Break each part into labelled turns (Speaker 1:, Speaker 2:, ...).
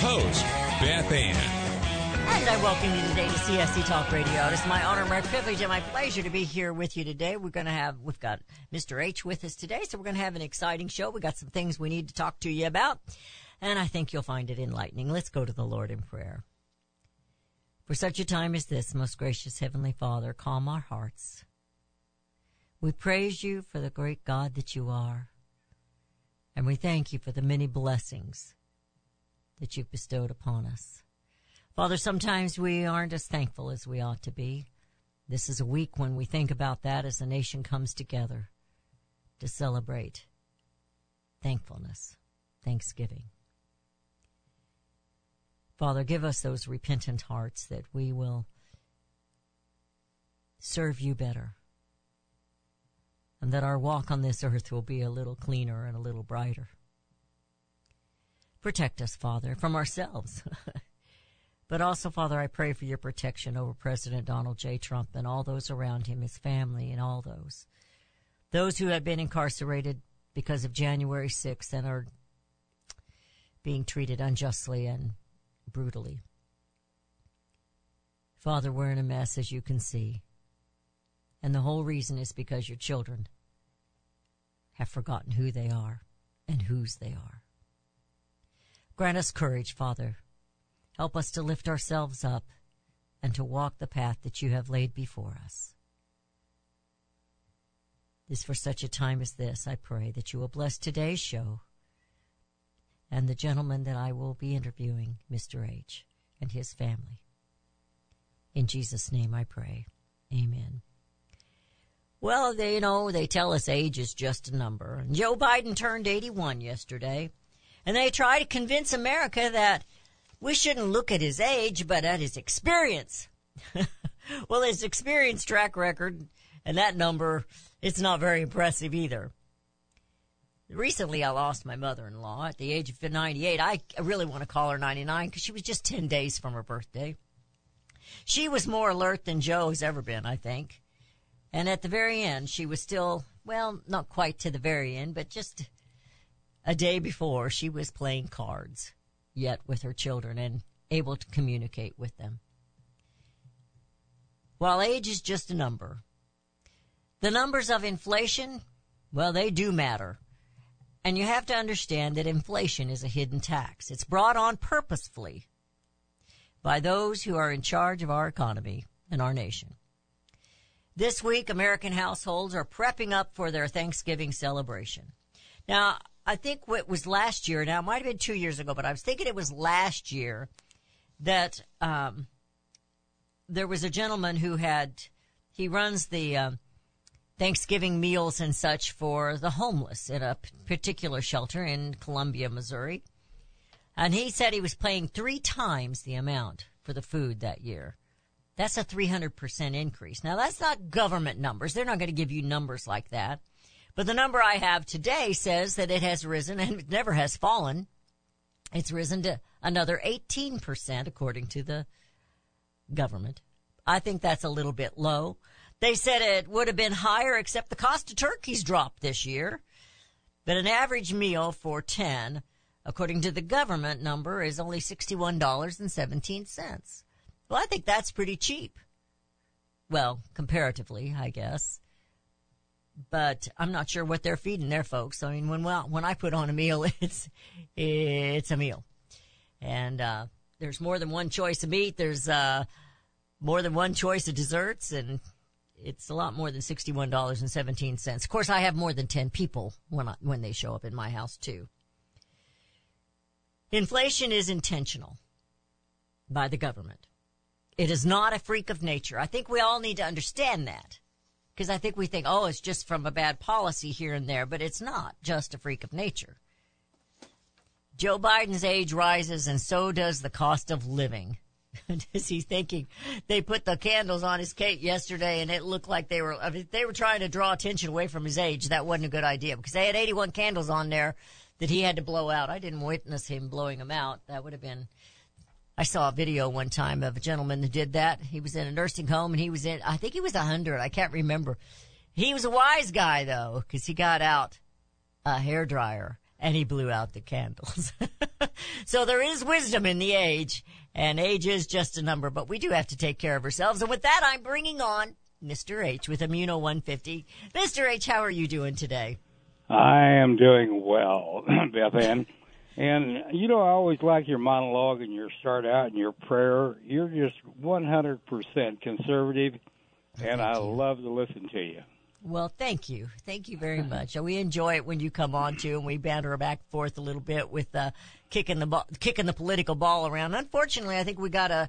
Speaker 1: host, Beth Ann.
Speaker 2: And I welcome you today to CSC Talk Radio. It is my honor, my privilege, and my pleasure to be here with you today. We're going to have, we've got Mr. H with us today, so we're going to have an exciting show. We got some things we need to talk to you about, and I think you'll find it enlightening. Let's go to the Lord in prayer. For such a time as this, most gracious Heavenly Father, calm our hearts. We praise you for the great God that you are, and we thank you for the many blessings that you've bestowed upon us. Father, sometimes we aren't as thankful as we ought to be. This is a week when we think about that as the nation comes together to celebrate thankfulness, thanksgiving. Father, give us those repentant hearts that we will serve you better and that our walk on this earth will be a little cleaner and a little brighter. Protect us, Father, from ourselves. But also, Father, I pray for your protection over President Donald J. Trump and all those around him, his family, and all those. Those who have been incarcerated because of January 6th and are being treated unjustly and brutally. Father, we're in a mess, as you can see. And the whole reason is because your children have forgotten who they are and whose they are. Grant us courage, Father, Help us to lift ourselves up and to walk the path that you have laid before us. This for such a time as this, I pray that you will bless today's show and the gentleman that I will be interviewing, Mr. H, and his family. In Jesus' name I pray. Amen. Well, they, you know, they tell us age is just a number. Joe Biden turned 81 yesterday, and they try to convince America that we shouldn't look at his age, but at his experience. well, his experience track record and that number, it's not very impressive either. Recently, I lost my mother-in-law at the age of 98. I really want to call her 99 because she was just 10 days from her birthday. She was more alert than Joe has ever been, I think. And at the very end, she was still, well, not quite to the very end, but just a day before, she was playing cards yet with her children and able to communicate with them. While age is just a number, the numbers of inflation, well, they do matter. And you have to understand that inflation is a hidden tax. It's brought on purposefully by those who are in charge of our economy and our nation. This week, American households are prepping up for their Thanksgiving celebration. Now, I think what was last year. Now it might have been two years ago, but I was thinking it was last year that um, there was a gentleman who had he runs the uh, Thanksgiving meals and such for the homeless in a particular shelter in Columbia, Missouri, and he said he was paying three times the amount for the food that year. That's a 300% increase. Now that's not government numbers. They're not going to give you numbers like that. But the number I have today says that it has risen and it never has fallen. It's risen to another 18% according to the government. I think that's a little bit low. They said it would have been higher except the cost of turkeys dropped this year. But an average meal for 10, according to the government number, is only $61.17. Well, I think that's pretty cheap. Well, comparatively, I guess but I'm not sure what they're feeding their folks. I mean, when well, when I put on a meal, it's it's a meal, and uh, there's more than one choice of meat. There's uh, more than one choice of desserts, and it's a lot more than sixty-one dollars and seventeen cents. Of course, I have more than ten people when I, when they show up in my house too. Inflation is intentional by the government. It is not a freak of nature. I think we all need to understand that. Because I think we think, oh, it's just from a bad policy here and there, but it's not just a freak of nature. Joe Biden's age rises and so does the cost of living. Is he thinking they put the candles on his cake yesterday and it looked like they were, I mean, they were trying to draw attention away from his age. That wasn't a good idea because they had 81 candles on there that he had to blow out. I didn't witness him blowing them out. That would have been, I saw a video one time of a gentleman that did that. He was in a nursing home and he was in, I think he was a hundred. I can't remember. He was a wise guy though, cause he got out a hair dryer and he blew out the candles. so there is wisdom in the age and age is just a number, but we do have to take care of ourselves. And with that, I'm bringing on Mr. H with Immuno 150. Mr. H, how are you doing today?
Speaker 3: I am doing well, Beth Ann. And you know, I always like your monologue and your start out and your prayer. You're just 100% conservative, and I love to listen to you.
Speaker 2: Well, thank you. Thank you very much. We enjoy it when you come on too, and we banter back and forth a little bit with uh, kicking the ball, kicking the political ball around. Unfortunately, I think we got a,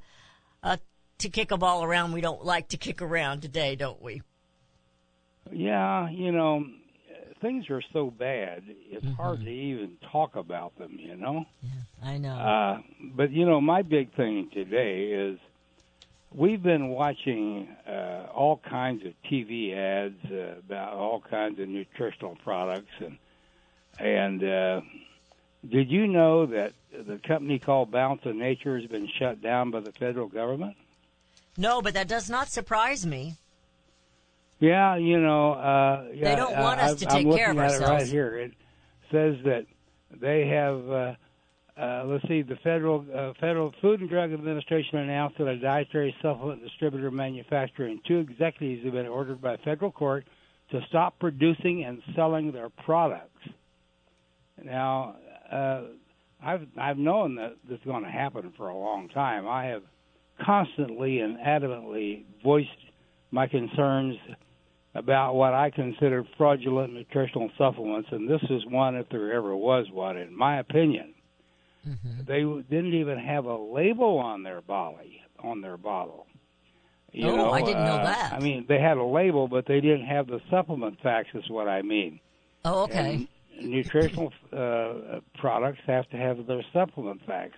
Speaker 2: a to kick a ball around. We don't like to kick around today, don't we?
Speaker 3: Yeah, you know, things are so bad, it's hard to even talk about them, you know?
Speaker 2: Yeah, I know.
Speaker 3: Uh, but, you know, my big thing today is we've been watching uh, all kinds of TV ads uh, about all kinds of nutritional products. And, and uh, did you know that the company called Balance of Nature has been shut down by the federal government?
Speaker 2: no, but that does not surprise me.
Speaker 3: Yeah, you know, uh, yeah,
Speaker 2: don't want us
Speaker 3: I've-
Speaker 2: to take
Speaker 3: I'm
Speaker 2: care of
Speaker 3: at it right here. It says that they have. Uh, uh, let's see. The federal uh, Federal Food and Drug Administration announced that a dietary supplement distributor, manufacturer, and two executives have been ordered by federal court to stop producing and selling their products. Now, uh, I've I've known that this is going to happen for a long time. I have constantly and adamantly voiced my concerns about what I consider fraudulent nutritional supplements, and this is one if there ever was one, in my opinion. They didn't even have a label on their bottle. On their bottle. You
Speaker 2: Oh,
Speaker 3: know,
Speaker 2: I didn't know
Speaker 3: uh,
Speaker 2: that.
Speaker 3: I mean, they had a label, but they didn't have the supplement facts. Is what I mean.
Speaker 2: Oh, okay.
Speaker 3: And nutritional uh, products have to have their supplement facts.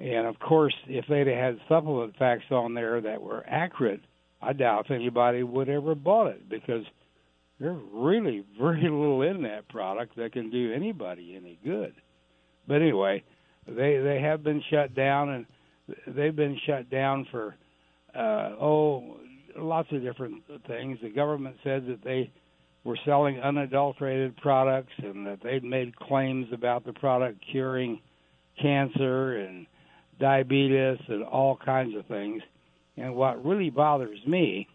Speaker 3: And of course, if they'd have had supplement facts on there that were accurate, I doubt if anybody would ever bought it because there's really very little in that product that can do anybody any good. But anyway, they they have been shut down, and they've been shut down for uh, oh lots of different things. The government said that they were selling unadulterated products and that they'd made claims about the product curing cancer and diabetes and all kinds of things. And what really bothers me,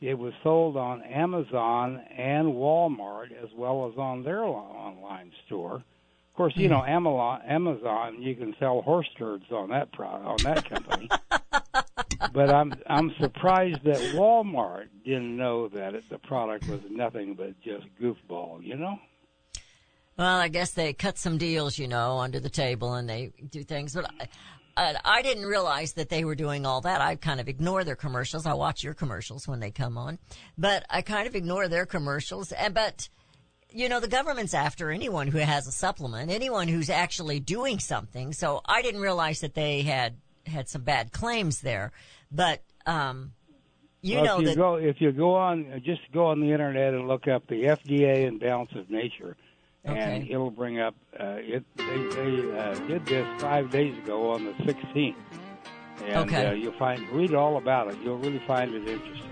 Speaker 3: it was sold on Amazon and Walmart as well as on their online store. Of course, you hmm. know Amazon. You can sell horse turds on that pro on that company. but I'm I'm surprised that Walmart didn't know that it, the product was nothing but just goofball. You know.
Speaker 2: Well, I guess they cut some deals, you know, under the table and they do things. But I, I, I didn't realize that they were doing all that. I kind of ignore their commercials. I watch your commercials when they come on, but I kind of ignore their commercials. And, but, you know, the government's after anyone who has a supplement, anyone who's actually doing something. So I didn't realize that they had, had some bad claims there. But, um, you
Speaker 3: well,
Speaker 2: know
Speaker 3: if you
Speaker 2: that.
Speaker 3: go if you go on just go on the internet and look up the FDA and Balance of Nature, and
Speaker 2: Okay.
Speaker 3: it'll bring up uh, it. They they uh, did this five days ago on the 16th, and
Speaker 2: Okay.
Speaker 3: uh, you'll find read all about it. You'll really find it interesting.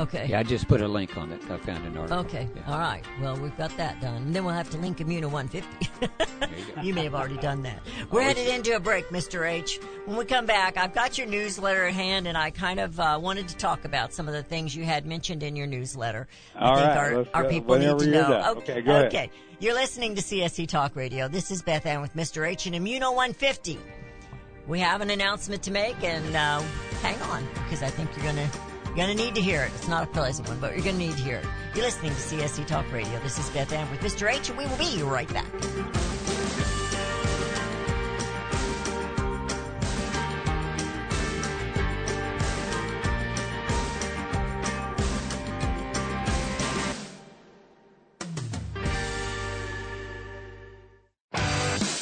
Speaker 2: Okay.
Speaker 4: Yeah, I just put a link on it. I found an article.
Speaker 2: Okay.
Speaker 4: Yeah.
Speaker 2: All right. Well, we've got that done. And then we'll have to link Immuno 150.
Speaker 4: You
Speaker 2: you may have already done that. We're headed into a break, Mr. H. When we come back, I've got your newsletter at hand, and I kind of uh, wanted to talk about some of the things you had mentioned in your newsletter. I
Speaker 3: All
Speaker 2: think
Speaker 3: right,
Speaker 2: our,
Speaker 3: let's
Speaker 2: our
Speaker 3: go.
Speaker 2: people need
Speaker 3: Whenever
Speaker 2: to know.
Speaker 3: done. Okay, go ahead.
Speaker 2: okay. You're listening to CSC Talk Radio. This is Beth Ann with Mr. H and Immuno 150. We have an announcement to make, and uh, hang on, because I think you're gonna you're gonna need to hear it. It's not a pleasant one, but you're gonna need to hear it. You're listening to CSC Talk Radio. This is Beth Ann with Mr. H, and we will be right back.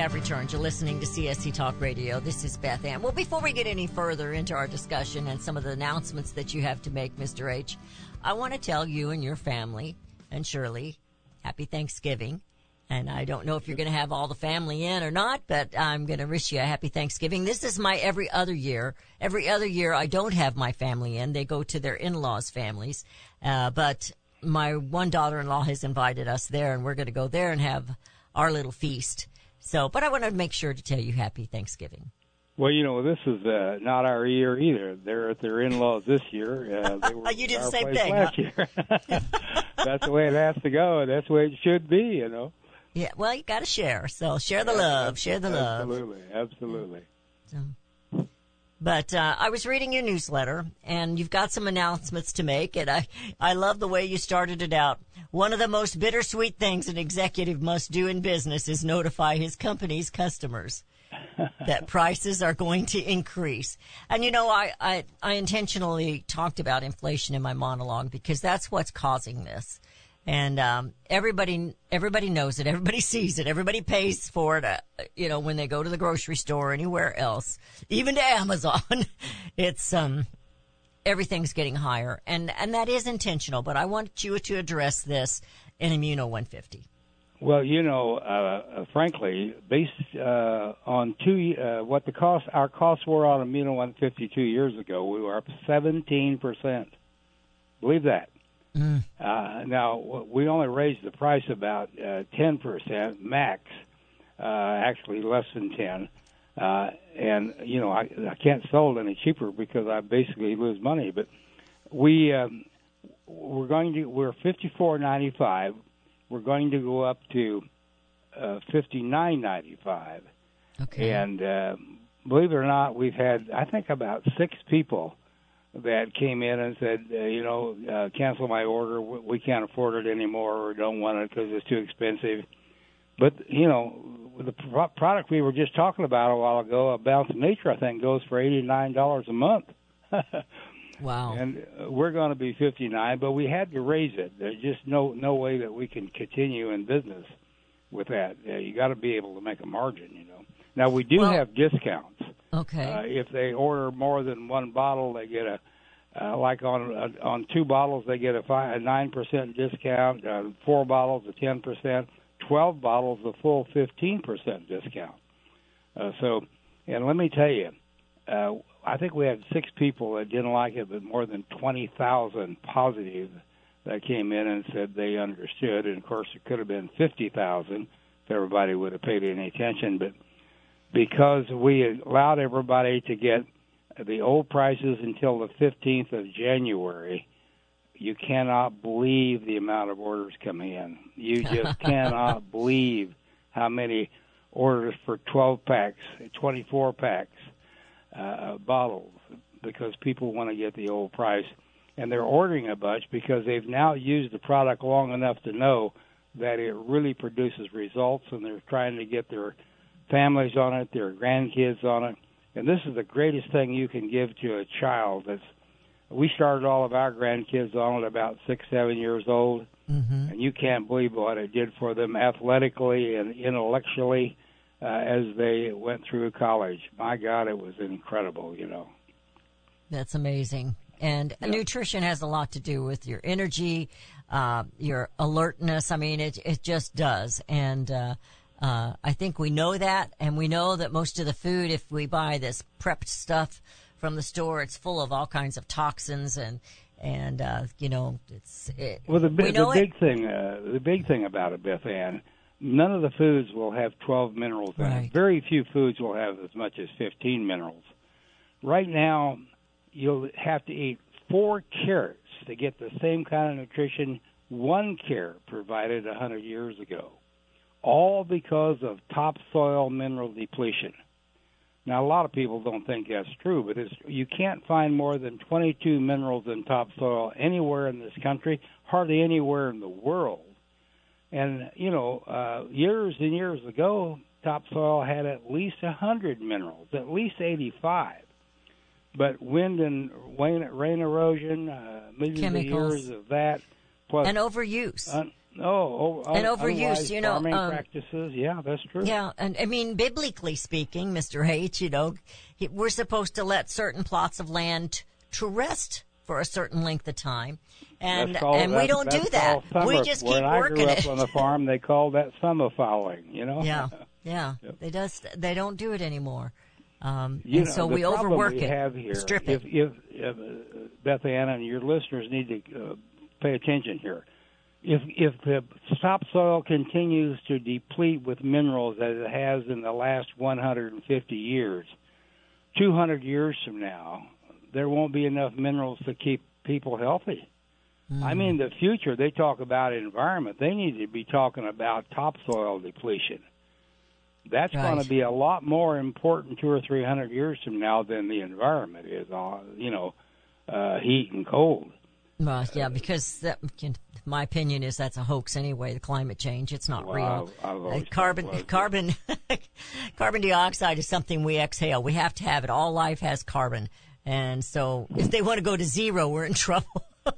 Speaker 2: Have returned. You're listening to CSC Talk Radio. This is Beth Ann. Well, before we get any further into our discussion and some of the announcements that you have to make, Mr. H, I want to tell you and your family and Shirley, happy Thanksgiving. And I don't know if you're going to have all the family in or not, but I'm going to wish you a happy Thanksgiving. This is my every other year. Every other year I don't have my family in. They go to their in-laws' families. Uh, but my one daughter-in-law has invited us there and we're going to go there and have our little feast. So, but I want to make sure to tell you happy Thanksgiving.
Speaker 3: Well, you know, this is uh, not our year either. They're at their in-laws this year. Uh, they were
Speaker 2: You did the same thing,
Speaker 3: last
Speaker 2: huh?
Speaker 3: year. that's the way it has to go. That's the way it should be. You know.
Speaker 2: Yeah, well, you got to share. So share the love, share the love.
Speaker 3: Absolutely, absolutely.
Speaker 2: But uh, I was reading your newsletter, and you've got some announcements to make, and I I love the way you started it out. One of the most bittersweet things an executive must do in business is notify his company's customers that prices are going to increase. And you know, I, I I intentionally talked about inflation in my monologue because that's what's causing this. And um, everybody everybody knows it. Everybody sees it. Everybody pays for it. Uh, you know, when they go to the grocery store or anywhere else, even to Amazon, it's um everything's getting higher, and and that is intentional. But I want you to address this in Immuno 150.
Speaker 3: Well, you know, uh, uh, frankly, based uh, on two, uh, what the cost, our costs were on Immuno 152 years ago, we were up 17 percent. Believe that. Uh, now we only raised the price about uh, ten percent max, uh, actually less than ten. Uh, and you know, I, I can't sell it any cheaper because I basically lose money. But we um, we're going to we're fifty four ninety five. We're going to go up to uh, fifty nine ninety five.
Speaker 2: Okay.
Speaker 3: And uh, believe it or not, we've had I think about six people that came in and said, uh, you know, uh, cancel my order. We we can't afford it anymore, or don't want it because it's too expensive. But you know, the pro- product we were just talking about a while ago, a Bounce Nature, I think, goes for eighty nine dollars a month.
Speaker 2: wow.
Speaker 3: and uh, we're going to be 59 but we had to raise it there's just no no way that we can continue in business with that uh, you got to be able to make a margin you know now we do
Speaker 2: Well-
Speaker 3: have discounts
Speaker 2: okay.
Speaker 3: uh, if they order more than one bottle they get a uh, like on uh, on two bottles they get a nine percent discount uh, four bottles a ten percent twelve bottles a full fifteen percent discount uh, so and let me tell you uh, I think we had six people that didn't like it, but more than 20,000 positive that came in and said they understood. And of course, it could have been 50,000 if everybody would have paid any attention. But because we allowed everybody to get the old prices until the 15th of January, you cannot believe the amount of orders coming in. You just cannot believe how many orders for 12 packs, 24 packs uh, bottles because people want to get the old price and they're ordering a bunch because they've now used the product long enough to know that it really produces results and they're trying to get their families on it, their grandkids on it. And this is the greatest thing you can give to a child that's we started all of our grandkids on at about six, seven years old,
Speaker 2: mm-hmm.
Speaker 3: and you can't believe what it did for them athletically and intellectually uh, as they went through college. My God, it was incredible, you know.
Speaker 2: That's amazing. And nutrition has a lot to do with your energy, uh, your alertness. I mean, it it just does. And uh, uh, I think we know that, and we know that most of the food, if we buy this prepped stuff from the store, it's full of all kinds of toxins and and uh, you know, it's it,
Speaker 3: Well, the,
Speaker 2: we
Speaker 3: the
Speaker 2: it.
Speaker 3: big thing, uh, the big thing about it, Beth Ann, none of the foods will have 12 minerals in
Speaker 2: Right.
Speaker 3: it. Very few foods will have as much as 15 minerals. Right now, you'll have to eat four carrots to get the same kind of nutrition one carrot provided a 100 years ago, all because of topsoil mineral depletion. Now, a lot of people don't think that's true, but it's, you can't find more than 22 minerals in topsoil anywhere in this country, hardly anywhere in the world. And, you know, uh, years and years ago, topsoil had at least 100 minerals, at least 85. But wind and rain, rain erosion, uh, millions
Speaker 2: Chemicals.
Speaker 3: of years of that, plus
Speaker 2: and overuse.
Speaker 3: un, oh, oh,
Speaker 2: And overuse, you know,
Speaker 3: farming
Speaker 2: um,
Speaker 3: practices. Yeah, that's true.
Speaker 2: Yeah, and I mean, biblically speaking, Mr. H, you know, he- we're supposed to let certain plots of land to rest for a certain length of time, and
Speaker 3: called-
Speaker 2: and we don't do that. We just
Speaker 3: when
Speaker 2: keep
Speaker 3: I
Speaker 2: working
Speaker 3: grew up
Speaker 2: it.
Speaker 3: on the farm, they called that summer fallowing. You know.
Speaker 2: yeah, yeah, they does. They don't do it anymore, um,
Speaker 3: You
Speaker 2: and
Speaker 3: know,
Speaker 2: so
Speaker 3: the
Speaker 2: we overwork
Speaker 3: we
Speaker 2: it,
Speaker 3: have here,
Speaker 2: strip
Speaker 3: if,
Speaker 2: it.
Speaker 3: If, if uh, Beth Ann and your listeners need to uh, pay attention here, if if the topsoil continues to deplete with minerals as it has in the last 150 years, 200 years from now, there won't be enough minerals to keep people healthy.
Speaker 2: Hmm.
Speaker 3: I mean, the future, they talk about environment. They need to be talking about topsoil depletion. That's
Speaker 2: Right.
Speaker 3: going to be a lot more important two or three hundred years from now than the environment is. Uh, you know, uh, heat and cold.
Speaker 2: Well, yeah, because that, my opinion is that's a hoax anyway. The climate change, it's not
Speaker 3: Well,
Speaker 2: real.
Speaker 3: I've- I've
Speaker 2: Uh, carbon,
Speaker 3: thought it was.
Speaker 2: carbon, carbon dioxide is something we exhale. We have to have it. All life has carbon, and so if they want to go to zero, we're in trouble.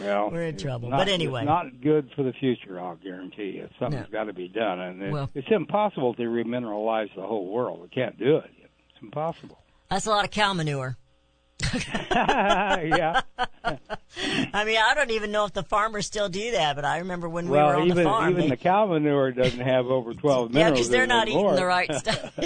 Speaker 3: Well,
Speaker 2: We're in trouble.
Speaker 3: not-
Speaker 2: But anyway.
Speaker 3: not good for the future. I'll guarantee you. Something's
Speaker 2: No.
Speaker 3: got to be done, and it,
Speaker 2: Well-
Speaker 3: it's impossible to remineralize the whole world. We can't do it. It's impossible.
Speaker 2: That's a lot of cow manure.
Speaker 3: yeah.
Speaker 2: I mean, I don't even know if the farmers still do that, but I remember when we were on
Speaker 3: even
Speaker 2: the farm.
Speaker 3: even
Speaker 2: they-
Speaker 3: the cow manure doesn't have over twelve
Speaker 2: yeah, because they're
Speaker 3: it
Speaker 2: not eating the right stuff.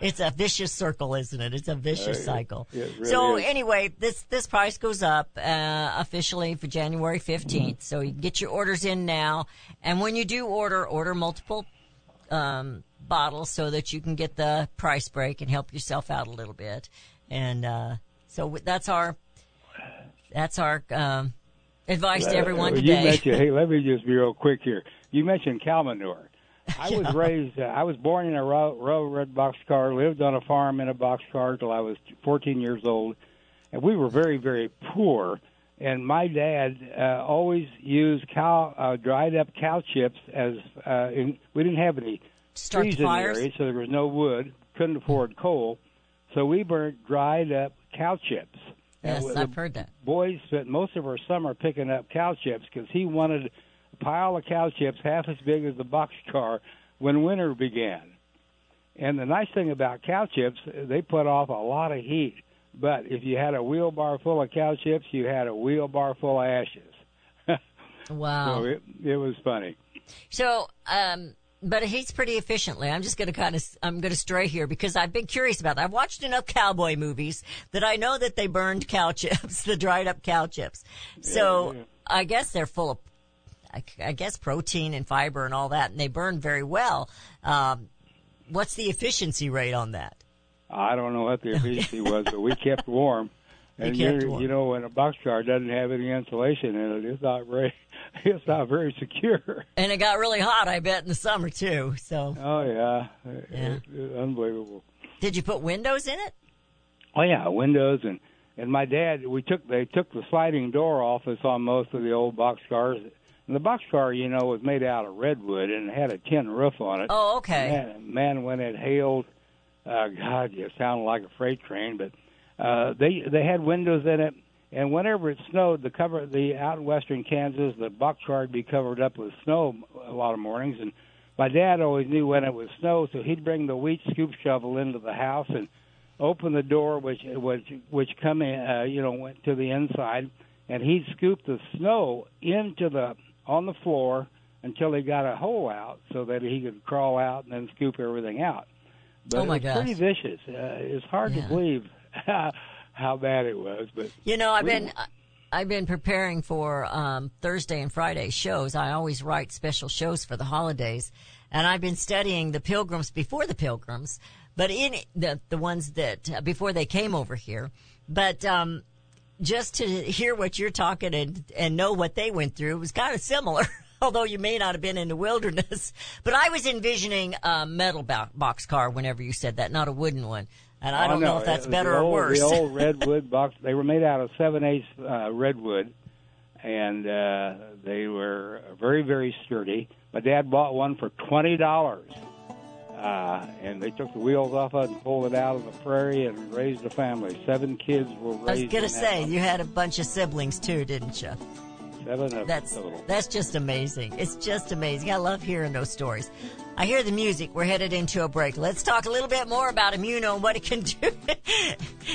Speaker 2: it's a vicious circle, isn't it? It's a vicious cycle.
Speaker 3: it really
Speaker 2: so
Speaker 3: is.
Speaker 2: anyway, this this price goes up uh, officially for January 15th. So you get your orders in now, and when you do order, order multiple um, bottles so that you can get the price break and help yourself out a little bit. And uh, so that's our That's our um, advice to everyone today.
Speaker 3: You mentioned, hey, let me just be real quick here. You mentioned cow manure. I was raised. Uh, I was born in a rail- railroad boxcar. Lived on a farm in a boxcar till I was 14 years old, and we were very, very poor. And my dad uh, always used cow uh, dried up cow chips as uh, in, we didn't have any
Speaker 2: Start
Speaker 3: trees in the
Speaker 2: fires.
Speaker 3: area, so there was no wood. Couldn't afford coal, so we burnt dried up cow chips.
Speaker 2: Yes, I've heard that.
Speaker 3: boys spent most of our summer picking up cow chips because he wanted a pile of cow chips half as big as the boxcar when winter began. And the nice thing about cow chips, they put off a lot of heat. But if you had a wheelbar full of cow chips, you had a wheelbar full of ashes.
Speaker 2: Wow.
Speaker 3: So it, it was funny.
Speaker 2: So, um, but it heats pretty efficiently. I'm just going to kind of, I'm going to stray here because I've been curious about that. I've watched enough cowboy movies that I know that they burned cow chips, the dried up cow chips. So
Speaker 3: Yeah, yeah.
Speaker 2: I guess they're full of, I, I guess protein and fiber and all that, and they burn very well. Um, what's the efficiency rate on that?
Speaker 3: I don't know what the efficiency was, but we kept warm. And
Speaker 2: You kept
Speaker 3: you're-
Speaker 2: warm.
Speaker 3: you know, when a boxcar doesn't have any insulation in it, it's not very, it's not very secure.
Speaker 2: And it got really hot, I bet, in the summer too. So,
Speaker 3: Oh yeah,
Speaker 2: Yeah.
Speaker 3: It- it- unbelievable.
Speaker 2: did you put windows in it?
Speaker 3: Oh yeah, windows and and my dad. We took they took the sliding door off us on most of the old box cars. And the box car, you know, was made out of redwood and it had a tin roof on it.
Speaker 2: Oh, okay.
Speaker 3: Man, man when it hailed, uh, God, it sounded like a freight train. But uh, they they had windows in it, and whenever it snowed, the cover the out in western Kansas, the box would be covered up with snow a lot of mornings. And my dad always knew when it was snow, so he'd bring the wheat scoop shovel into the house and open the door, which which which come in, uh, you know, went to the inside, and he'd scoop the snow into the on the floor until he got a hole out, so that he could crawl out and then scoop everything out. But
Speaker 2: Oh, my
Speaker 3: it was pretty vicious. Uh, it's hard
Speaker 2: Yeah.
Speaker 3: to believe how, bad it was, but
Speaker 2: You know, I've
Speaker 3: We-
Speaker 2: been I've been preparing for um, Thursday and Friday shows. I always write special shows for the holidays, and I've been studying the Pilgrims before the Pilgrims, but in the the ones that uh, before they came over here. But um, just to hear what you're talking and and know what they went through was kind of similar. Although you may not have been in the wilderness, but I was envisioning a metal box car whenever you said that, not a wooden one. And I
Speaker 3: Oh,
Speaker 2: don't
Speaker 3: no,
Speaker 2: know if that's better
Speaker 3: the
Speaker 2: or worse.
Speaker 3: The old redwood box. They were made out of seven eighths uh, redwood, and uh, they were very very sturdy. My dad bought one for twenty dollars, uh, and they took the wheels off of it and pulled it out of the prairie and raised a family. Seven kids were raised.
Speaker 2: I was gonna say you had a bunch of siblings too, didn't you? That's that's just amazing. It's just amazing. I love hearing those stories. I hear the music. We're headed into a break. Let's talk a little bit more about Immuno and what it can do.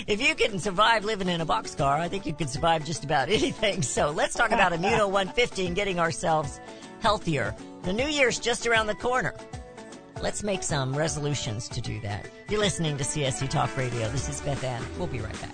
Speaker 2: if you can survive living in a boxcar, I think you can survive just about anything. So let's talk about Immuno 150 and getting ourselves healthier. The new year's just around the corner. Let's make some resolutions to do that. You're listening to CSC Talk Radio. This is Beth Ann. We'll be right back.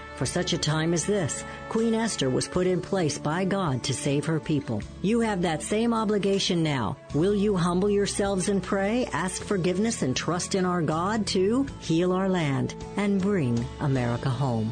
Speaker 2: For such a time as this. Queen Esther was put in place by God to save her people. You have that same obligation now. Will you humble yourselves and pray, ask forgiveness, and trust in our God to heal our land and bring America home?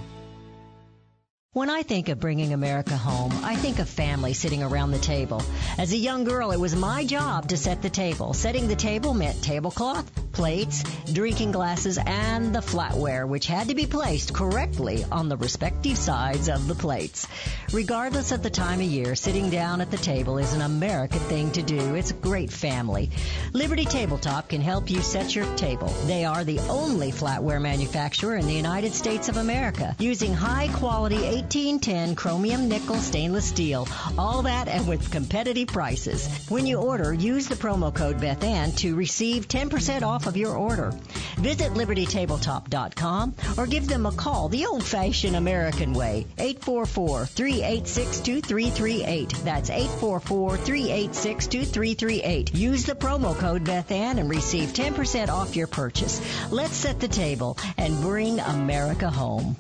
Speaker 2: When I think of bringing America home, I think of family sitting around the table. As a young girl, it was my job to set the table. Setting the table meant tablecloth, plates, drinking glasses, and the flatware, which had to be placed correctly on the respective sides of the plates. Regardless of the time of year, sitting down at the table is an American thing to do. It's a great family. Liberty Tabletop can help you set your table. They are the only flatware manufacturer in the United States of America, using high quality 1810 chromium nickel stainless steel. All that and with competitive prices. When you order, use the promo code BethAnn to receive 10% off of your order. Visit libertytabletop.com or give them a call the old-fashioned American way. 844-386-2338. That's 844-386-2338. Use the promo code BethAnn and receive 10% off your purchase. Let's set the table and bring America home.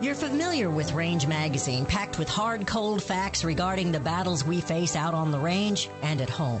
Speaker 2: You're familiar with Range Magazine, packed with hard, cold facts regarding the battles we face out on the range and at home.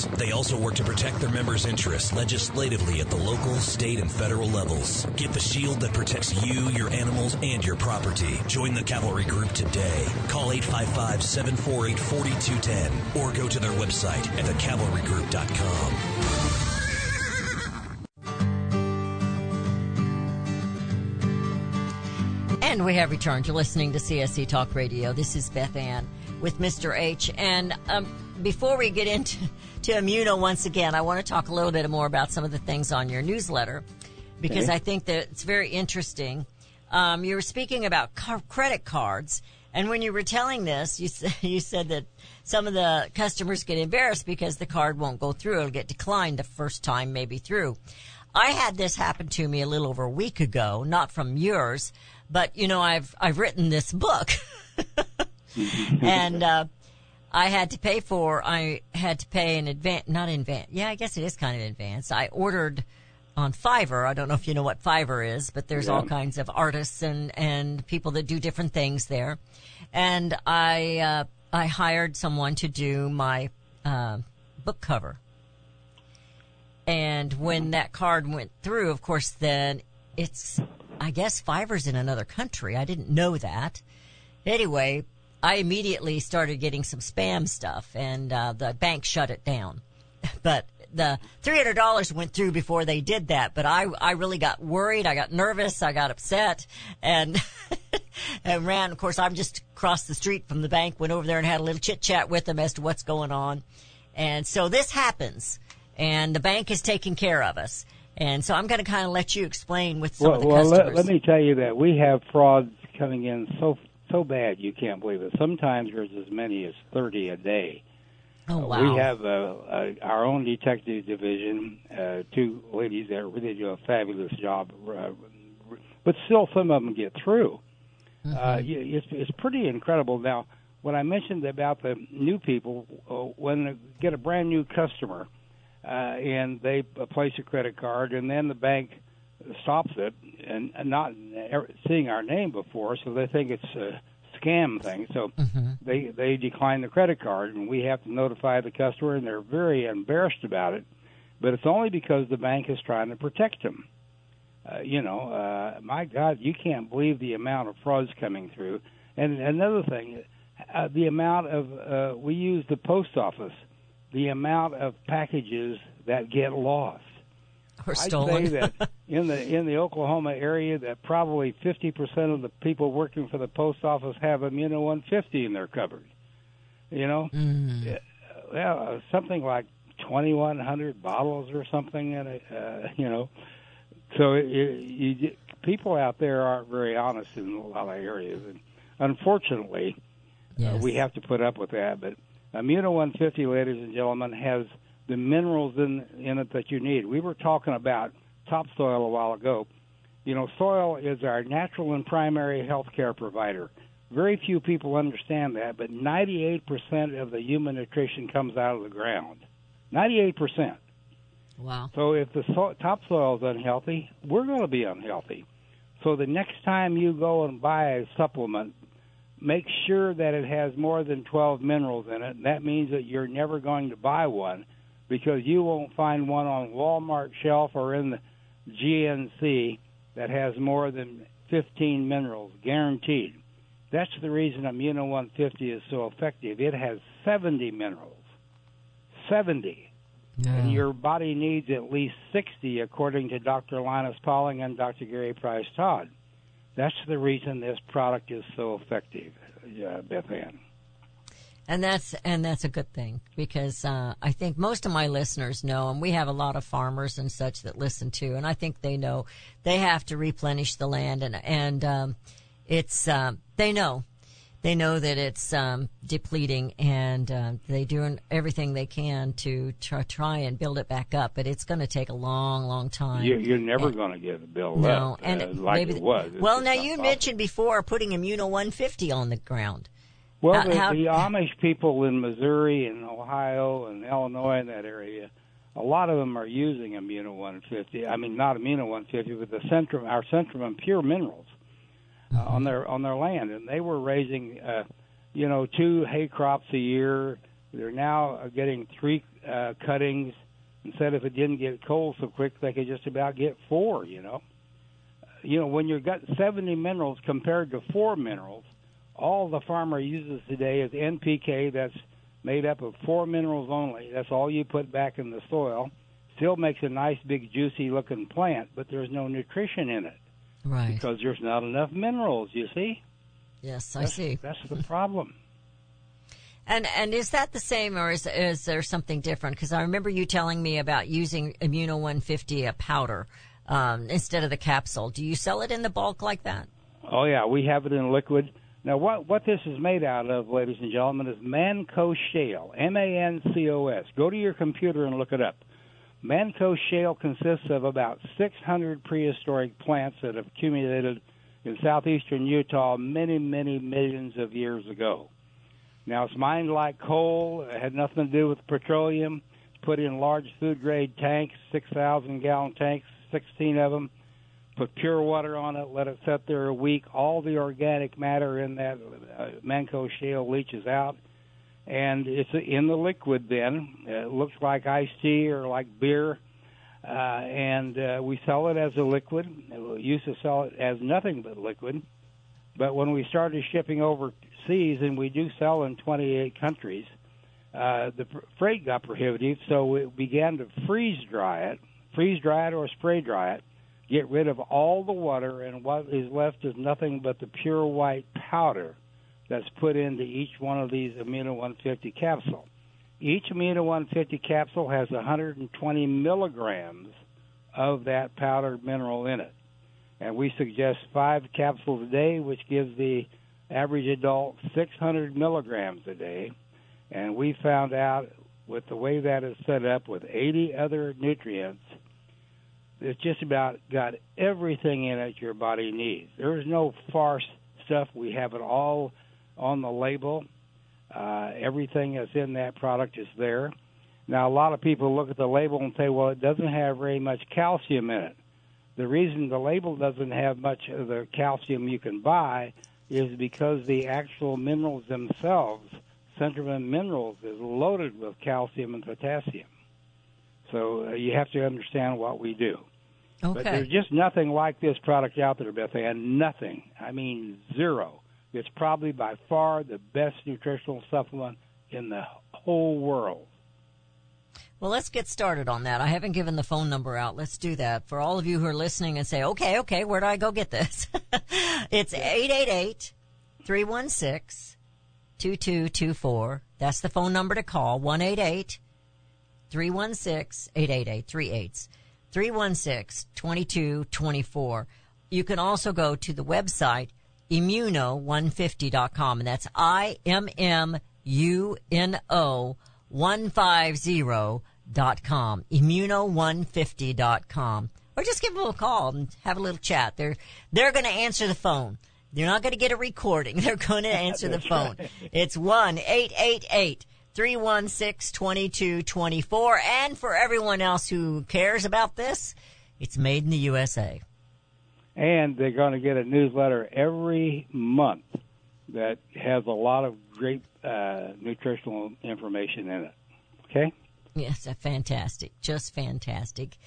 Speaker 5: They also work to protect their members' interests legislatively at the local, state, and federal levels. Get the shield that protects you, your animals, and your property. Join the Cavalry Group today. Call 855 748 4210 or go to their website at thecavalrygroup.com.
Speaker 6: And we have returned. You're listening to CSC Talk Radio. This is Beth Ann with Mr. H. And um, before we get into to Immuno once again, I want to talk a little bit more about some of the things on your newsletter because
Speaker 3: Okay.
Speaker 6: I think that it's very interesting. Um, you were speaking about car- credit cards, and when you were telling this, you, you said that some of the customers get embarrassed because the card won't go through. It'll get declined the first time, maybe through. I had this happen to me a little over a week ago, not from yours, but you know, I've I've written this book, and uh, I had to pay for. I had to pay in advance, not in advance. Yeah, I guess it is kind of advance. I ordered on Fiverr. I don't know if you know what Fiverr is, but there's all kinds of artists and and people that do different things there. And I uh, I hired someone to do my uh, book cover. And when that card went through, of course, then it's, I guess Fiverr's in another country. I didn't know that. Anyway, I immediately started getting some spam stuff and, uh, the bank shut it down. But the $300 went through before they did that, but I, I really got worried. I got nervous. I got upset and, and ran. Of course, I'm just across the street from the bank, went over there and had a little chit chat with them as to what's going on. And so this happens and the bank is taking care of us. And so I'm going to kind of let you explain with some
Speaker 3: Well,
Speaker 6: of the
Speaker 3: well
Speaker 6: customers.
Speaker 3: let, let me tell you that we have frauds coming in so so bad you can't believe it. Sometimes there's as many as thirty a day.
Speaker 2: Oh
Speaker 3: Uh,
Speaker 2: wow.
Speaker 3: We have uh, uh, our own detective division, uh, two ladies that really do a fabulous job, uh, but still some of them get through.
Speaker 2: Mm-hmm.
Speaker 3: Uh, it's, it's pretty incredible. Now, when I mentioned about the new people, uh, when they get a brand new customer uh, and they place a credit card, and then the bank stops it and, and not ever seeing our name before, so they think it's a scam thing. So
Speaker 2: Mm-hmm.
Speaker 3: they they decline the credit card, and we have to notify the customer, and they're very embarrassed about it. But it's only because the bank is trying to protect them. Uh, you know, uh, my God, you can't believe the amount of frauds coming through. And another thing, uh, the amount of uh, we use the post office, the amount of packages that get lost.
Speaker 2: or
Speaker 3: I'd say that in the in the Oklahoma area, that probably 50% of the people working for the post office have Immuno 150 in their cupboard. You know,
Speaker 2: Mm.
Speaker 3: Well, something like 2,100 bottles or something. and uh, you know, so it, it, you, people out there aren't very honest in a lot of areas, and unfortunately,
Speaker 2: Yes.
Speaker 3: uh, we have to put up with that. But Immuno 150, ladies and gentlemen, has the minerals in in it that you need. We were talking about topsoil a while ago. You know, soil is our natural and primary health care provider. Very few people understand that, but 98% of the human nutrition comes out of the ground. 98%.
Speaker 2: Wow.
Speaker 3: So if the so- topsoil is unhealthy, we're going to be unhealthy. So the next time you go and buy a supplement, make sure that it has more than 12 minerals in it. That means that you're never going to buy one because you won't find one on Walmart shelf or in the GNC that has more than 15 minerals, guaranteed. That's the reason Immuno 150 is so effective. It has 70 minerals. 70 Yeah. and your body needs at least 60, according to Dr. Linus Pauling and Dr. Gary Price Todd. That's the reason this product is so effective, uh, Beth Ann.
Speaker 2: And that's and that's a good thing because uh, I think most of my listeners know, and we have a lot of farmers and such that listen to, and I think they know they have to replenish the land, and and um, it's um, they know they know that it's um, depleting, and uh, they're doing everything they can to try, try and build it back up, but it's going to take a long, long time.
Speaker 3: You, you're never going to get it built
Speaker 2: no,
Speaker 3: up
Speaker 2: and
Speaker 3: uh, like
Speaker 2: maybe
Speaker 3: it was. It's
Speaker 2: well, now you
Speaker 3: possible.
Speaker 2: mentioned before putting Immuno 150 on the ground.
Speaker 3: Well,
Speaker 2: How-
Speaker 3: the,
Speaker 2: how-
Speaker 3: the Amish people in Missouri and Ohio and Illinois in that area, a lot of them are using Immuno 150. I mean, not Immuno 150, but the Centrum, our Centrum and Pure Minerals uh,
Speaker 2: Mm-hmm.
Speaker 3: on their on their land, and they were raising, uh, you know, two hay crops a year. They're now uh, getting three uh, cuttings. Instead, if it didn't get cold so quick, they could just about get four. You know, you know, when you've got 70 minerals compared to four minerals, all the farmer uses today is NPK that's made up of four minerals only. That's all you put back in the soil. Still makes a nice, big, juicy looking plant, but there's no nutrition in it
Speaker 2: Right.
Speaker 3: because there's not enough minerals, you see?
Speaker 2: Yes, I
Speaker 3: That's,
Speaker 2: see.
Speaker 3: That's the problem.
Speaker 2: And and is that the same, or is is there something different? Because I remember you telling me about using Immuno 150 a powder um, instead of the capsule. Do you sell it in the bulk like that?
Speaker 3: Oh yeah, we have it in liquid. Now what what this is made out of, ladies and gentlemen, is Mancos shale. M A N C O S. Go to your computer and look it up. Mancos shale consists of about 600 prehistoric plants that have accumulated in southeastern Utah many, many millions of years ago. Now it's mined like coal. It had nothing to do with petroleum. It's put in large food grade tanks, 6,000 gallon tanks, 16 of them put pure water on it, let it sit there a week. All the organic matter in that uh, Mancos shale leaches out, and it's in the liquid. Then it looks like iced tea or like beer, uh, and uh, we sell it as a liquid. We used to sell it as nothing but liquid, but when we started shipping overseas, and we do sell in 28 countries, uh, the freight got prohibitive, so we began to freeze dry it, freeze dry it or spray dry it get rid of all the water, and what is left is nothing but the pure white powder that's put into each one of these Immuno 150 capsules. Each Immuno 150 capsule has 120 milligrams of that powdered mineral in it. And we suggest five capsules a day, which gives the average adult 600 milligrams a day. And we found out with the way that is set up with 80 other nutrients, it's just about got everything in it your body needs. There is no farce stuff. We have it all on the label. Uh, everything that's in that product is there. Now, a lot of people look at the label and say, well, it doesn't have very much calcium in it. The reason the label doesn't have much of the calcium you can buy is because the actual minerals themselves, Centerman Minerals, is loaded with calcium and potassium. So uh, you have to understand what we do. But
Speaker 2: Okay.
Speaker 3: there's just nothing like this product out there, Beth Ann. Nothing. I mean, zero. It's probably by far the best nutritional supplement in the whole world.
Speaker 2: Well, let's get started on that. I haven't given the phone number out. Let's do that. For all of you who are listening and say, okay, okay, where do I go get this? it's 888 316 2224. That's the phone number to call. 188 316 888 38. 316 2224. You can also go to the website immuno150.com and that's I M M U N O 150.com. Immuno150.com. Or just give them a call and have a little chat. They're they're going to answer the phone. They're not going to get a recording. They're going to answer the phone. It's 1 888 316 2224. And for everyone else who cares about this, it's made in the USA.
Speaker 3: And they're going to get a newsletter every month that has a lot of great uh, nutritional information in it. Okay?
Speaker 2: Yes, fantastic. Just fantastic.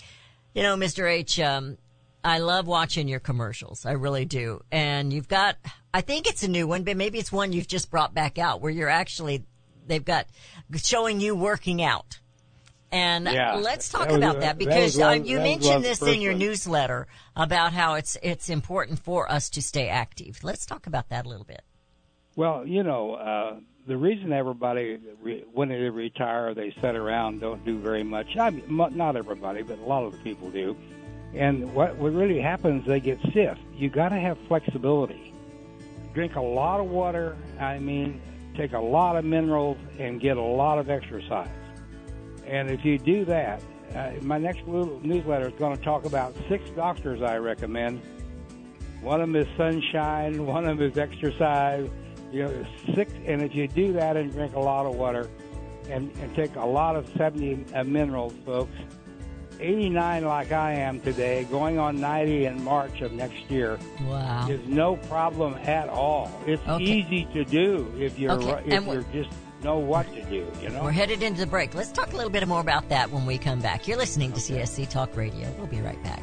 Speaker 2: You know, Mr. H, um, I love watching your commercials. I really do. And you've got, I think it's a new one, but maybe it's one you've just brought back out where you're actually, they've got showing you working out. And
Speaker 3: Yeah.
Speaker 2: let's talk
Speaker 3: That
Speaker 2: about
Speaker 3: that
Speaker 2: that because
Speaker 3: was one-
Speaker 2: you
Speaker 3: that
Speaker 2: mentioned this in your
Speaker 3: one.
Speaker 2: newsletter about how it's it's important for us to stay active. Let's talk about that a little bit.
Speaker 3: Well, you know, uh, the reason everybody, re- when they retire, they sit around, don't do very much. I mean, not everybody, but a lot of the people do. And what, what really happens, they get stiff. You got to have flexibility. Drink a lot of water. I mean, take a lot of minerals and get a lot of exercise. And if you do that, uh, my next newsletter is going to talk about six doctors I recommend. One of them is sunshine. One of them is exercise. You know, six. And if you do that and drink a lot of water, and, and take a lot of 70 uh, minerals, folks, 89 like I am today, going on 90 in March of next year,
Speaker 2: Wow.
Speaker 3: is no problem at all. It's
Speaker 2: Okay.
Speaker 3: easy to do if you're
Speaker 2: Okay,
Speaker 3: if
Speaker 2: and
Speaker 3: you're just know what to do. You know.
Speaker 2: We're headed into the break. Let's talk a little bit more about that when we come back. You're listening to CSC Talk Radio. We'll be right back.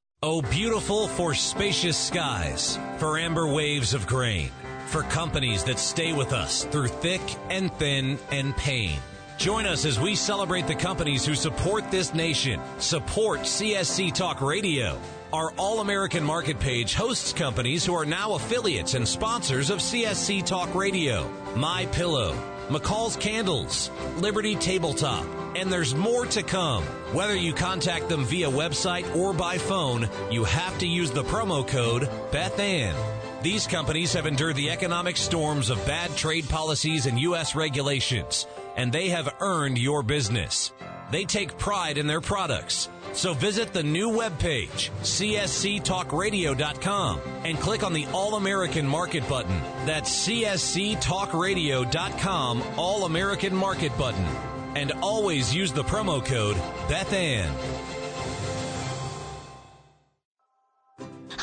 Speaker 5: Oh, beautiful for spacious skies, for amber waves of grain, for companies that stay with us through thick and thin and pain. Join us as we celebrate the companies who support this nation. Support CSC Talk Radio. Our All American Market page hosts companies who are now affiliates and sponsors of CSC Talk Radio. My Pillow, McCall's Candles, Liberty Tabletop, and there's more to come. Whether you contact them via website or by phone, you have to use the promo code BethAnn. These companies have endured the economic storms of bad trade policies and U.S. regulations, and they have earned your business. They take pride in their products. So visit the new webpage, csctalkradio.com, and click on the All American Market button. That's csctalkradio.com, All American Market button. And always use the promo code BethAnn.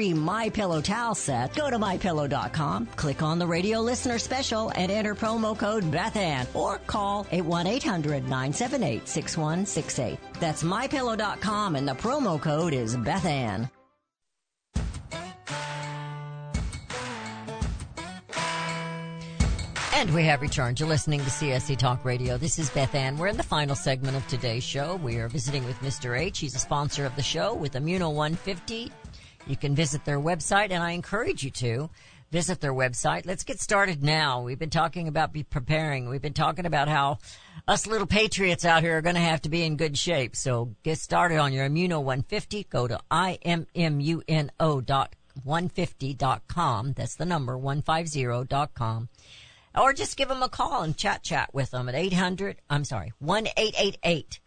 Speaker 2: My Pillow towel set, go to mypillow.com, click on the radio listener special, and enter promo code BethAnn or call 818-978-6168. That's mypillow.com and the promo code is BethAnn. And we have returned. You're listening to CSC Talk Radio. This is Beth Ann. We're in the final segment of today's show. We are visiting with Mr. H. He's a sponsor of the show with Immuno 150. You can visit their website, and I encourage you to visit their website. Let's get started now. We've been talking about be preparing. We've been talking about how us little patriots out here are going to have to be in good shape. So get started on your Immuno 150. Go to immuno dot 150.com. That's the number 150.com. Or just give them a call and chat chat with them at 800, I'm sorry, 1-888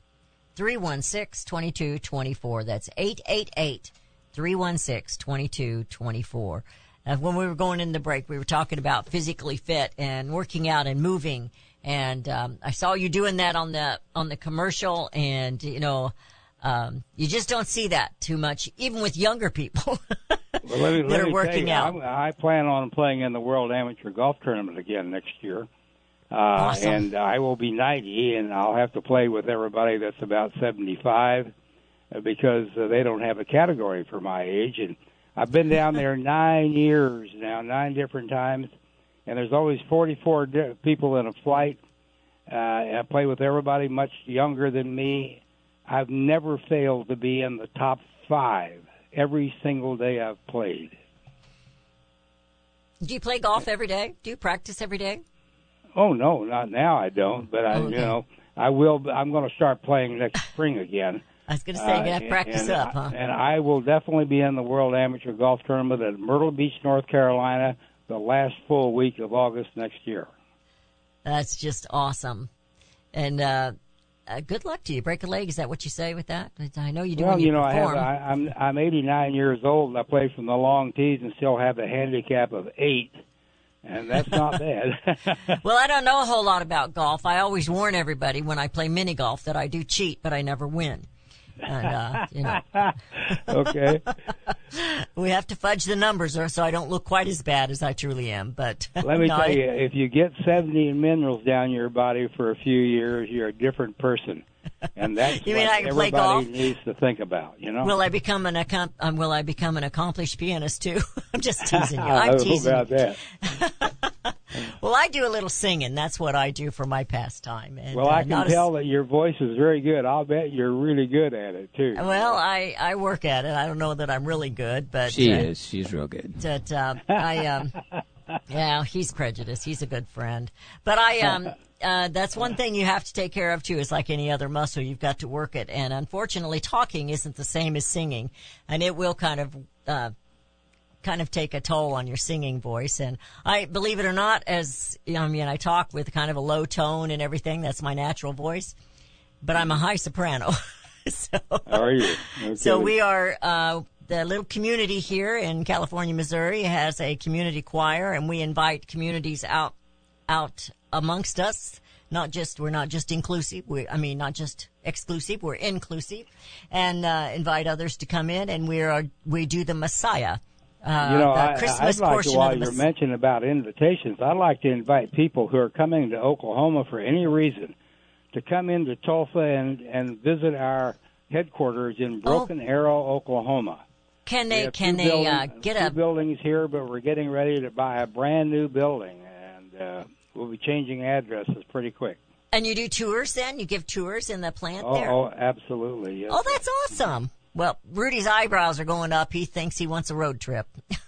Speaker 2: 316-2224. That's 888 316 2224. Uh, when we were going in the break, we were talking about physically fit and working out and moving. And um, I saw you doing that on the on the commercial, and you know, um, you just don't see that too much, even with younger people
Speaker 3: Well, me,
Speaker 2: that are working
Speaker 3: tell
Speaker 2: out.
Speaker 3: I, I plan on playing in the World Amateur Golf Tournament again next year. Uh,
Speaker 2: Awesome.
Speaker 3: And I will be 90, and I'll have to play with everybody that's about 75 uh, because uh, they don't have a category for my age. And I've been down there nine years now, nine different times, and there's always 44 di- people in a flight. Uh, and I play with everybody much younger than me. I've never failed to be in the top five every single day I've played.
Speaker 2: Do you play golf every day? Do you practice every day?
Speaker 3: Oh no, not now. I don't, but I,
Speaker 2: Oh, okay.
Speaker 3: you know, I will. I'm going to start playing next spring again.
Speaker 2: I was going to say, you got to
Speaker 3: Uh,
Speaker 2: practice
Speaker 3: and,
Speaker 2: up, huh?
Speaker 3: And I will definitely be in the World Amateur Golf Tournament at Myrtle Beach, North Carolina, the last full week of August next year.
Speaker 2: That's just awesome. And uh, uh, good luck to you. Break a leg. Is that what you say with that? I know you do
Speaker 3: well,
Speaker 2: you,
Speaker 3: you know, I have. I, I'm I'm 89 years old, and I play from the long tees, and still have a handicap of eight, and that's not bad.
Speaker 2: well, I don't know a whole lot about golf. I always warn everybody when I play mini golf that I do cheat, but I never win. And uh, you know,
Speaker 3: okay.
Speaker 2: we have to fudge the numbers, or so I don't look quite as bad as I truly am. But
Speaker 3: Let me
Speaker 2: no,
Speaker 3: tell you, if you get 70 minerals down your body for a few years, you're a different person. And that's
Speaker 2: You mean
Speaker 3: what
Speaker 2: I can play
Speaker 3: everybody
Speaker 2: golf?
Speaker 3: needs to think about, you know?
Speaker 2: Will I become an accom- um, Will I become an accomplished pianist too? I'm just teasing you.
Speaker 3: I
Speaker 2: I'm teasing.
Speaker 3: about
Speaker 2: you.
Speaker 3: that.
Speaker 2: Well, Well, I do a little singing. That's what I do for my pastime. And,
Speaker 3: Well,
Speaker 2: uh,
Speaker 3: I can
Speaker 2: not a-
Speaker 3: tell that your voice is very good. I'll bet you're really good at it too.
Speaker 2: well, I I work at it. I don't know that I'm really good, but
Speaker 4: She
Speaker 2: uh,
Speaker 4: is. She's real good.
Speaker 2: That uh, I um, yeah, he's prejudiced. He's a good friend, but I um. Uh, that's one thing you have to take care of too. Is like any other muscle, you've got to work it. And unfortunately, talking isn't the same as singing, and it will kind of uh, kind of take a toll on your singing voice. And I believe it or not, as I mean, I talk with kind of a low tone and everything. That's my natural voice, but I'm a high soprano. so,
Speaker 3: How are you?
Speaker 2: so we are uh, the little community here in California, Missouri has a community choir, and we invite communities out out amongst us. Not just we're not just inclusive. We I mean not just exclusive. We're inclusive, and uh, invite others to come in. And we are we do the Messiah. Uh,
Speaker 3: you know,
Speaker 2: the
Speaker 3: I,
Speaker 2: Christmas
Speaker 3: I'd like
Speaker 2: portion
Speaker 3: to, while you're mentioning about invitations, I'd like to invite people who are coming to Oklahoma for any reason to come into Tulsa and, and visit our headquarters in Broken Arrow, Oklahoma.
Speaker 2: Can they can they uh, get a
Speaker 3: buildings here, but we're getting ready to buy a brand new building, and uh, we'll be changing addresses pretty quick.
Speaker 2: and you do tours? Then you give tours in the plant
Speaker 3: Oh,
Speaker 2: there.
Speaker 3: oh absolutely. Yes.
Speaker 2: Oh, that's awesome. Well, Rudy's eyebrows are going up. He thinks he wants a road trip.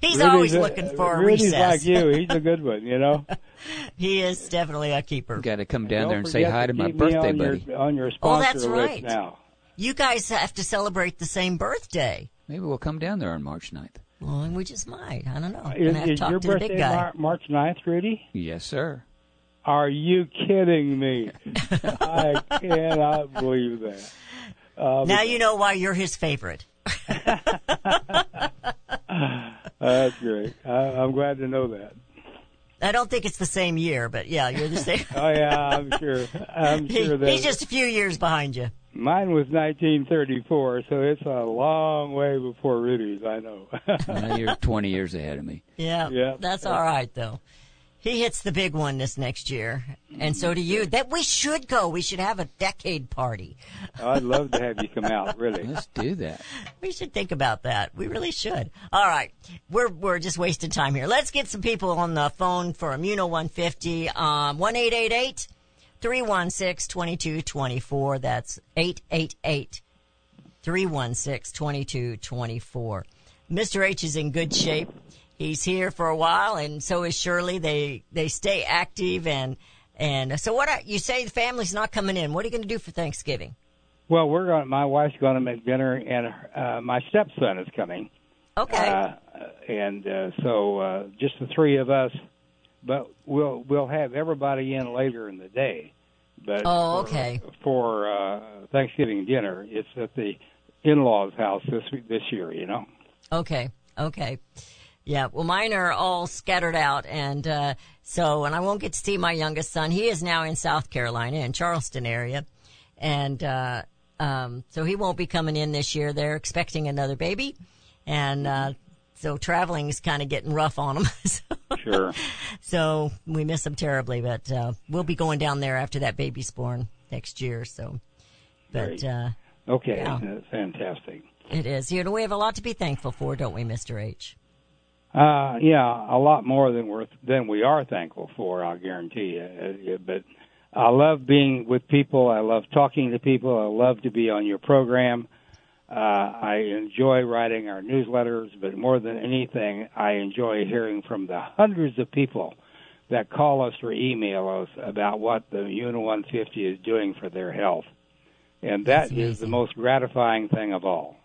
Speaker 2: He's
Speaker 3: Rudy's
Speaker 2: always
Speaker 3: a-
Speaker 2: looking for a
Speaker 3: Rudy's
Speaker 2: recess.
Speaker 3: like you. He's a good one, you know.
Speaker 2: he is definitely a keeper.
Speaker 4: Got to come down
Speaker 3: Don't
Speaker 4: there and say hi to my birthday
Speaker 3: on
Speaker 4: buddy.
Speaker 3: Your, on your
Speaker 2: Oh,
Speaker 3: sponsor
Speaker 2: that's
Speaker 3: list
Speaker 2: right.
Speaker 3: now.
Speaker 2: You guys have to celebrate the same birthday.
Speaker 4: Maybe we'll come down there on March 9th.
Speaker 2: Well, we just might. I don't know.
Speaker 3: Is,
Speaker 2: Gonna have to
Speaker 3: is your
Speaker 2: to the big
Speaker 3: birthday. Mar- March 9th, Rudy?
Speaker 4: Yes, sir.
Speaker 3: Are you kidding me? I cannot believe that. Uh,
Speaker 2: now you know why you're his favorite.
Speaker 3: That's great. I, I'm glad to know that.
Speaker 2: I don't think it's the same year, but yeah, you're the same.
Speaker 3: Oh yeah, I'm sure. I'm
Speaker 2: He-
Speaker 3: sure that
Speaker 2: he's just a few years behind you.
Speaker 3: mine was 1934, so it's a long way before Rudy's. I know.
Speaker 4: Now you're 20 years ahead of me.
Speaker 2: Yeah,
Speaker 3: Yeah.
Speaker 2: that's all right though. He hits the big one this next year, and so do you. That we should go. We should have a decade party.
Speaker 3: I'd love to have you come out. Really.
Speaker 4: Let's do that.
Speaker 2: We should think about that. We really should. All right, we're we're just wasting time here. Let's get some people on the phone for Immuno 150. Um, one eight eight eight three one six twenty two twenty four. That's eight eight eight 316 2224. Mr. H is in good shape. He's here for a while, and so is Shirley. They they stay active, and and so what? Are, you say the family's not coming in. What are you going to do for Thanksgiving?
Speaker 3: Well, we're going. My wife's going to make dinner, and uh, my stepson is coming.
Speaker 2: Okay.
Speaker 3: Uh, and uh, so uh, just the three of us, but we'll we'll have everybody in later in the day. But
Speaker 2: Oh,
Speaker 3: for-
Speaker 2: okay.
Speaker 3: For uh, Thanksgiving dinner, it's at the in-laws' house this this year. You know.
Speaker 2: Okay. Okay. Yeah. Well, mine are all scattered out, and uh, so, and I won't get to see my youngest son. He is now in South Carolina, in Charleston area, and uh, um, so he won't be coming in this year. They're expecting another baby, and uh, so traveling is kind of getting rough on them. so,
Speaker 3: Sure.
Speaker 2: so we miss them terribly, but uh, we'll be going down there after that baby's born next year. So, but uh,
Speaker 3: Okay.
Speaker 2: Yeah.
Speaker 3: Fantastic.
Speaker 2: it is. You know, we have a lot to be thankful for, don't we, Mister H?
Speaker 3: Uh, yeah, a lot more than we're than we are thankful for. I'll guarantee you. Uh, But I love being with people. I love talking to people. I love to be on your program. Uh, I enjoy writing our newsletters, but more than anything, I enjoy hearing from the hundreds of people that call us or email us about what the Immuno 150 is doing for their health. And
Speaker 2: That's
Speaker 3: the most gratifying thing of all.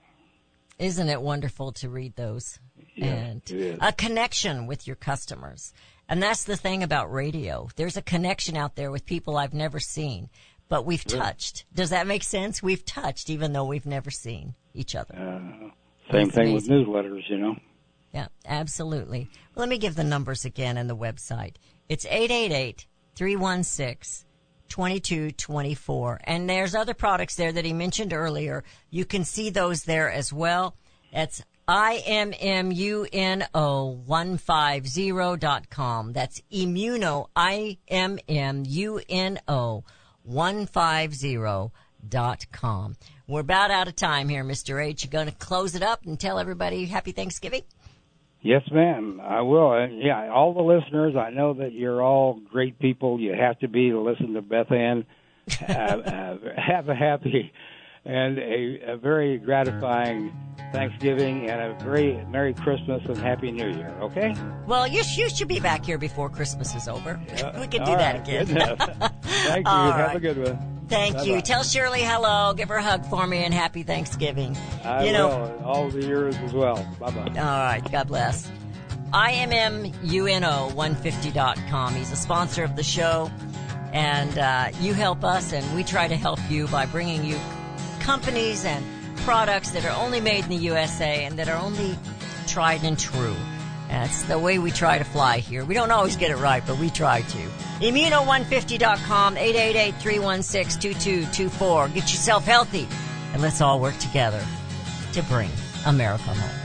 Speaker 2: Isn't it wonderful to read those?
Speaker 3: Yeah,
Speaker 2: and a connection with your customers. And that's the thing about radio. There's a connection out there with people I've never seen, but we've touched. Does that make sense? We've touched even though we've never seen each other.
Speaker 3: Uh, same
Speaker 2: That's
Speaker 3: thing with newsletters, you know.
Speaker 2: Yeah, absolutely. Well, let me give the numbers again and the website. It's 888-316-2224. And there's other products there that he mentioned earlier. You can see those there as well. That's IMMUNO150.com. That's immuno, I-M-M-U-N-O 150.com. We're about out of time here, Mr. H. You going to close it up and tell everybody happy Thanksgiving?
Speaker 3: Yes, ma'am. I will. Yeah, all the listeners, I know that you're all great people. You have to be to listen to Beth Ann. uh, uh, have a happy and a, a very gratifying Thanksgiving and a very Merry Christmas and Happy New Year. Okay?
Speaker 2: Well, you, sh- you should be back here before Christmas is over. we can do
Speaker 3: All
Speaker 2: that
Speaker 3: right,
Speaker 2: again.
Speaker 3: Thank you.
Speaker 2: All
Speaker 3: have
Speaker 2: right.
Speaker 3: a good one.
Speaker 2: Thank you.
Speaker 3: Bye-bye.
Speaker 2: Tell Shirley hello. Give her a hug for me and happy Thanksgiving.
Speaker 3: I
Speaker 2: you know,
Speaker 3: will. All the years as well. Bye bye.
Speaker 2: All right. God bless. IMMUNO150.com. He's a sponsor of the show. And uh, you help us, and we try to help you by bringing you companies and products that are only made in the USA and that are only tried and true. That's the way we try to fly here. We don't always get it right, but we try to. Immuno150.com, 888-316-2224. Get yourself healthy, and let's all work together to bring America home.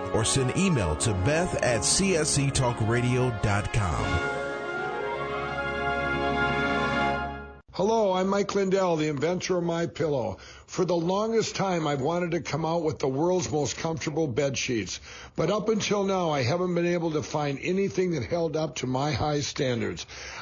Speaker 7: or send email to beth at csctalkradio.com.
Speaker 8: Hello, I'm Mike Lindell, the inventor of My Pillow. For the longest time, I've wanted to come out with the world's most comfortable bed sheets, but up until now, I haven't been able to find anything that held up to my high standards.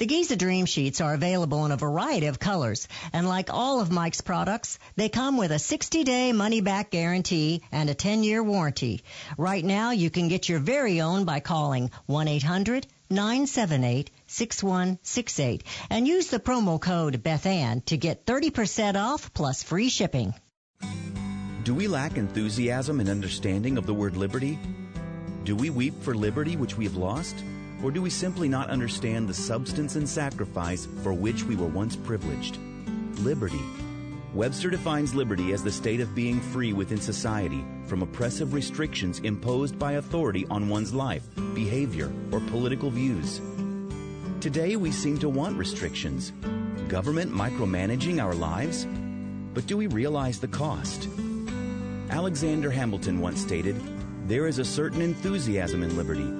Speaker 9: The Giza Dream Sheets are available in a variety of colors, and like all of Mike's products, they come with a 60-day money-back guarantee and a 10-year warranty. Right now, you can get your very own by calling 1-800-978-6168 and use the promo code BethAnn to get 30% off plus free shipping.
Speaker 10: Do we lack enthusiasm and understanding of the word liberty? Do we weep for liberty which we have lost? Or do we simply not understand the substance and sacrifice for which we were once privileged? Liberty. Webster defines liberty as the state of being free within society from oppressive restrictions imposed by authority on one's life, behavior, or political views. Today we seem to want restrictions. Government micromanaging our lives? But do we realize the cost? Alexander Hamilton once stated, There is a certain enthusiasm in liberty